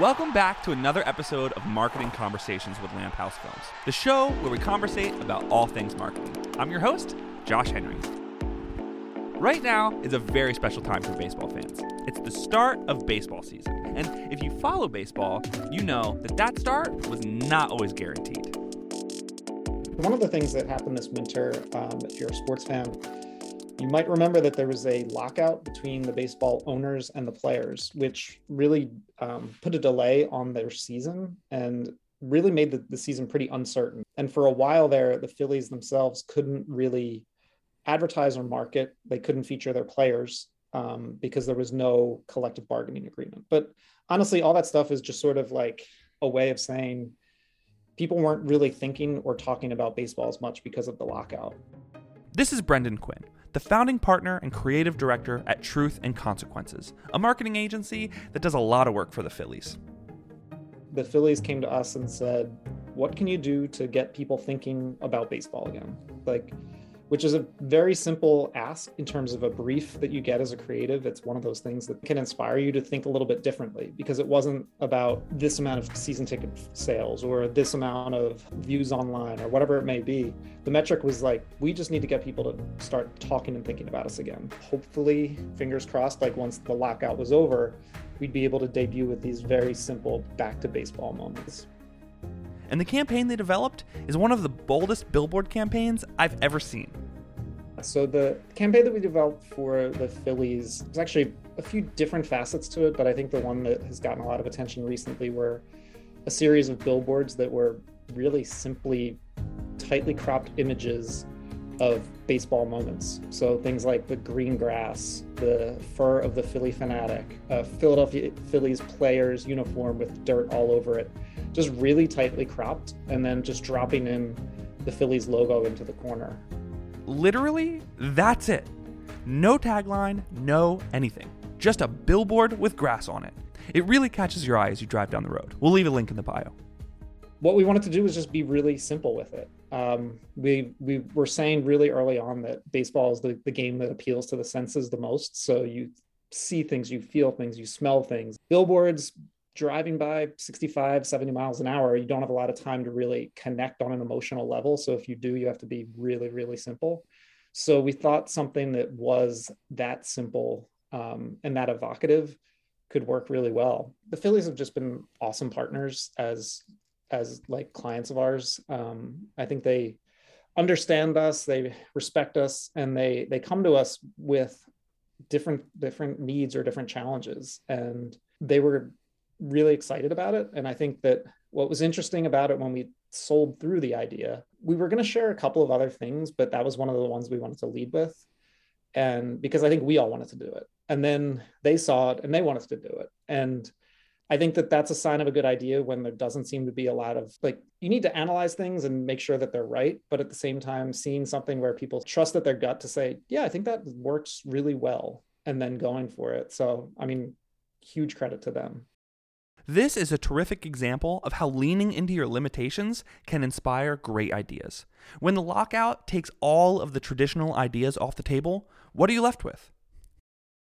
Welcome back to another episode of Marketing Conversations with Lamp House Films, the show where we conversate about all things marketing. I'm your host, Josh Henry. Right now is a very special time for baseball fans. It's the start of baseball season. And if you follow baseball, you know that that start was not always guaranteed. One of the things that happened this winter, um, if you're a sports fan, you might remember that there was a lockout between the baseball owners and the players, which really um, put a delay on their season and really made the, the season pretty uncertain. And for a while there, the Phillies themselves couldn't really advertise or market. They couldn't feature their players um, because there was no collective bargaining agreement. But honestly, all that stuff is just sort of like a way of saying people weren't really thinking or talking about baseball as much because of the lockout. This is Brendan Quinn the founding partner and creative director at Truth and Consequences, a marketing agency that does a lot of work for the Phillies. The Phillies came to us and said, What can you do to get people thinking about baseball again? Like, which is a very simple ask in terms of a brief that you get as a creative. It's one of those things that can inspire you to think a little bit differently because it wasn't about this amount of season ticket sales or this amount of views online or whatever it may be. The metric was like, we just need to get people to start talking and thinking about us again. Hopefully, fingers crossed, like once the lockout was over, we'd be able to debut with these very simple back to baseball moments and the campaign they developed is one of the boldest billboard campaigns I've ever seen. So the campaign that we developed for the Phillies, there's actually a few different facets to it, but I think the one that has gotten a lot of attention recently were a series of billboards that were really simply tightly cropped images of baseball moments. So things like the green grass, the fur of the Phillie Phanatic, a Philadelphia Phillies player's uniform with dirt all over it just really tightly cropped and then just dropping in the Phillies logo into the corner. Literally, that's it. No tagline, no anything. Just a billboard with grass on it. It really catches your eye as you drive down the road. We'll leave a link in the bio. What we wanted to do was just be really simple with it. Um, we we were saying really early on that baseball is the, the game that appeals to the senses the most. So you see things, you feel things, you smell things. Billboards driving by 65 70 miles an hour you don't have a lot of time to really connect on an emotional level. So if you do you have to be really really simple. So we thought something that was that simple um, and that evocative could work really well. The phillies have just been awesome partners as as like clients of ours. Um, i think they understand us they respect us and they they come to us with different different needs or different challenges. And they were really excited about it. And I think that what was interesting about it when we sold through the idea, we were going to share a couple of other things, but that was one of the ones we wanted to lead with. And because I think we all wanted to do it. And then they saw it and they wanted to do it. And I think that that's a sign of a good idea when there doesn't seem to be a lot of like, you need to analyze things and make sure that they're right. But at the same time, seeing something where people trust that their gut to say, yeah, I think that works really well, and then going for it. So, I mean, huge credit to them. This is a terrific example of how leaning into your limitations can inspire great ideas. When the lockout takes all of the traditional ideas off the table, what are you left with?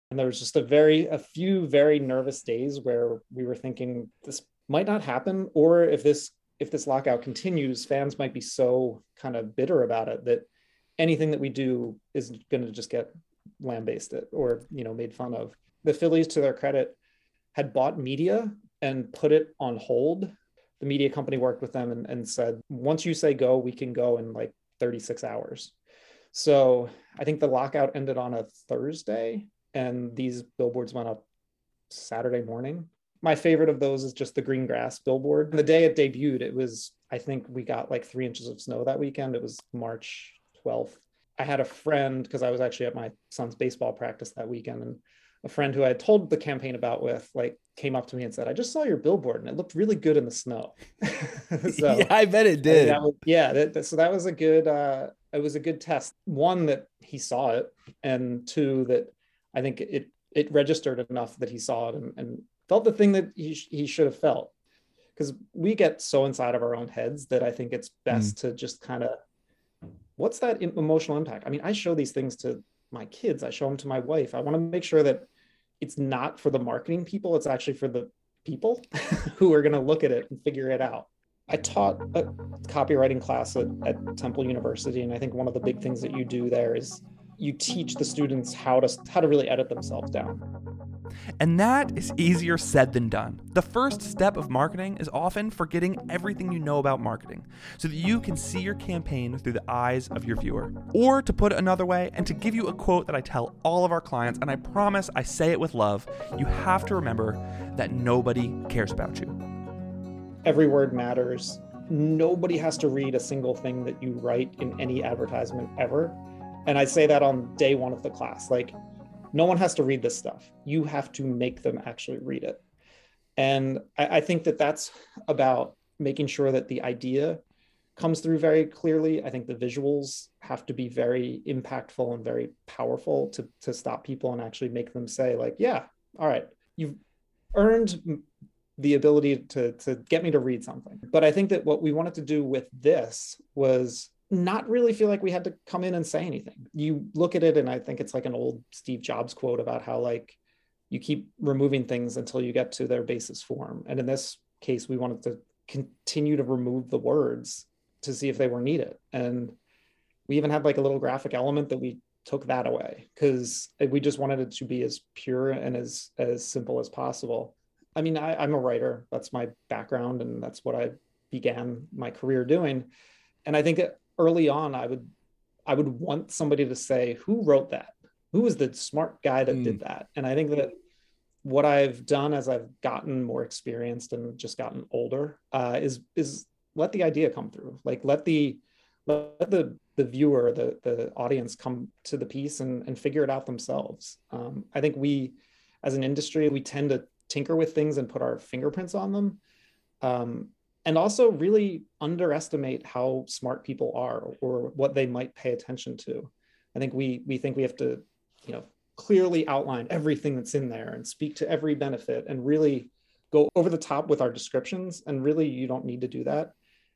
And there was just a very a few very nervous days where we were thinking this might not happen or if this if this lockout continues, fans might be so kind of bitter about it that anything that we do is going to just get lambasted or you know made fun of. The Phillies, to their credit, had bought media and put it on hold. The media company worked with them and, and said, once you say go, we can go in like 36 hours. So I think the lockout ended on a Thursday and these billboards went up Saturday morning. My favorite of those is just the green grass billboard. The day it debuted, it was, I think we got like three inches of snow that weekend. It was March 12th. I had a friend because I was actually at my son's baseball practice that weekend and a friend who I had told the campaign about with like came up to me and said, "I just saw your billboard and it looked really good in the snow." so, yeah, I bet it did. That was, yeah, that, that, so that was a good. Uh, it was a good test. One that he saw it, and two that I think it it registered enough that he saw it and, and felt the thing that he he should have felt. Because we get so inside of our own heads that I think it's best mm. to just kind of, what's that emotional impact? I mean, I show these things to my kids. I show them to my wife. I want to make sure that it's not for the marketing people it's actually for the people who are going to look at it and figure it out. I taught a copywriting class at, at Temple University, and I think one of the big things that you do there is you teach the students how to how to really edit themselves down. And that is easier said than done. The first step of marketing is often forgetting everything you know about marketing so that you can see your campaign through the eyes of your viewer. Or to put it another way, and to give you a quote that I tell all of our clients, and I promise I say it with love, you have to remember that nobody cares about you. Every word matters. Nobody has to read a single thing that you write in any advertisement ever. And I say that on day one of the class. Like, no one has to read this stuff. You have to make them actually read it. And I, I think that that's about making sure that the idea comes through very clearly. I think the visuals have to be very impactful and very powerful to, to stop people and actually make them say, like, yeah, all right, you've earned the ability to, to get me to read something. But I think that what we wanted to do with this was not really feel like we had to come in and say anything. You look at it, and I think it's like an old Steve Jobs quote about how like you keep removing things until you get to their basis form. And in this case, we wanted to continue to remove the words to see if they were needed. And we even had like a little graphic element that we took that away because we just wanted it to be as pure and as as simple as possible. I mean, I, I'm a writer. That's my background, and that's what I began my career doing. And I think early on i would i would want somebody to say who wrote that? Who was the smart guy that mm. did that? And i think that what i've done as i've gotten more experienced and just gotten older uh, is is let the idea come through. Like let the let the the viewer the the audience come to the piece and and figure it out themselves. Um, i think we as an industry we tend to tinker with things and put our fingerprints on them. Um, and also really underestimate how smart people are or what they might pay attention to. I think we we think we have to, you know, clearly outline everything that's in there and speak to every benefit and really go over the top with our descriptions. And really, you don't need to do that.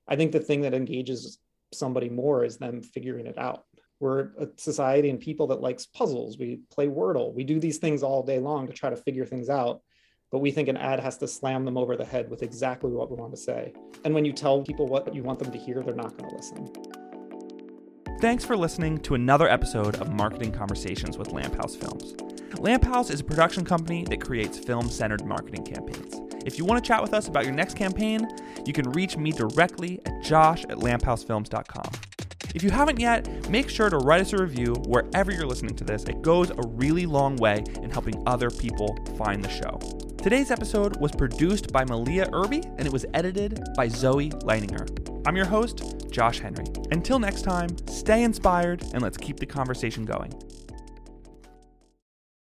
I think the thing that engages somebody more is them figuring it out. We're a society and people that likes puzzles. We play Wordle. We do these things all day long to try to figure things out but we think an ad has to slam them over the head with exactly what we want to say. And when you tell people what you want them to hear, they're not going to listen. Thanks for listening to another episode of Marketing Conversations with Lamp House Films. Lamp House is a production company that creates film centered marketing campaigns. If you want to chat with us about your next campaign, you can reach me directly at josh at lamphousefilms.com. If you haven't yet, make sure to write us a review wherever you're listening to this. It goes a really long way in helping other people find the show. Today's episode was produced by Malia Irby and it was edited by Zoe Leininger. I'm your host, Josh Henry. Until next time, stay inspired and let's keep the conversation going.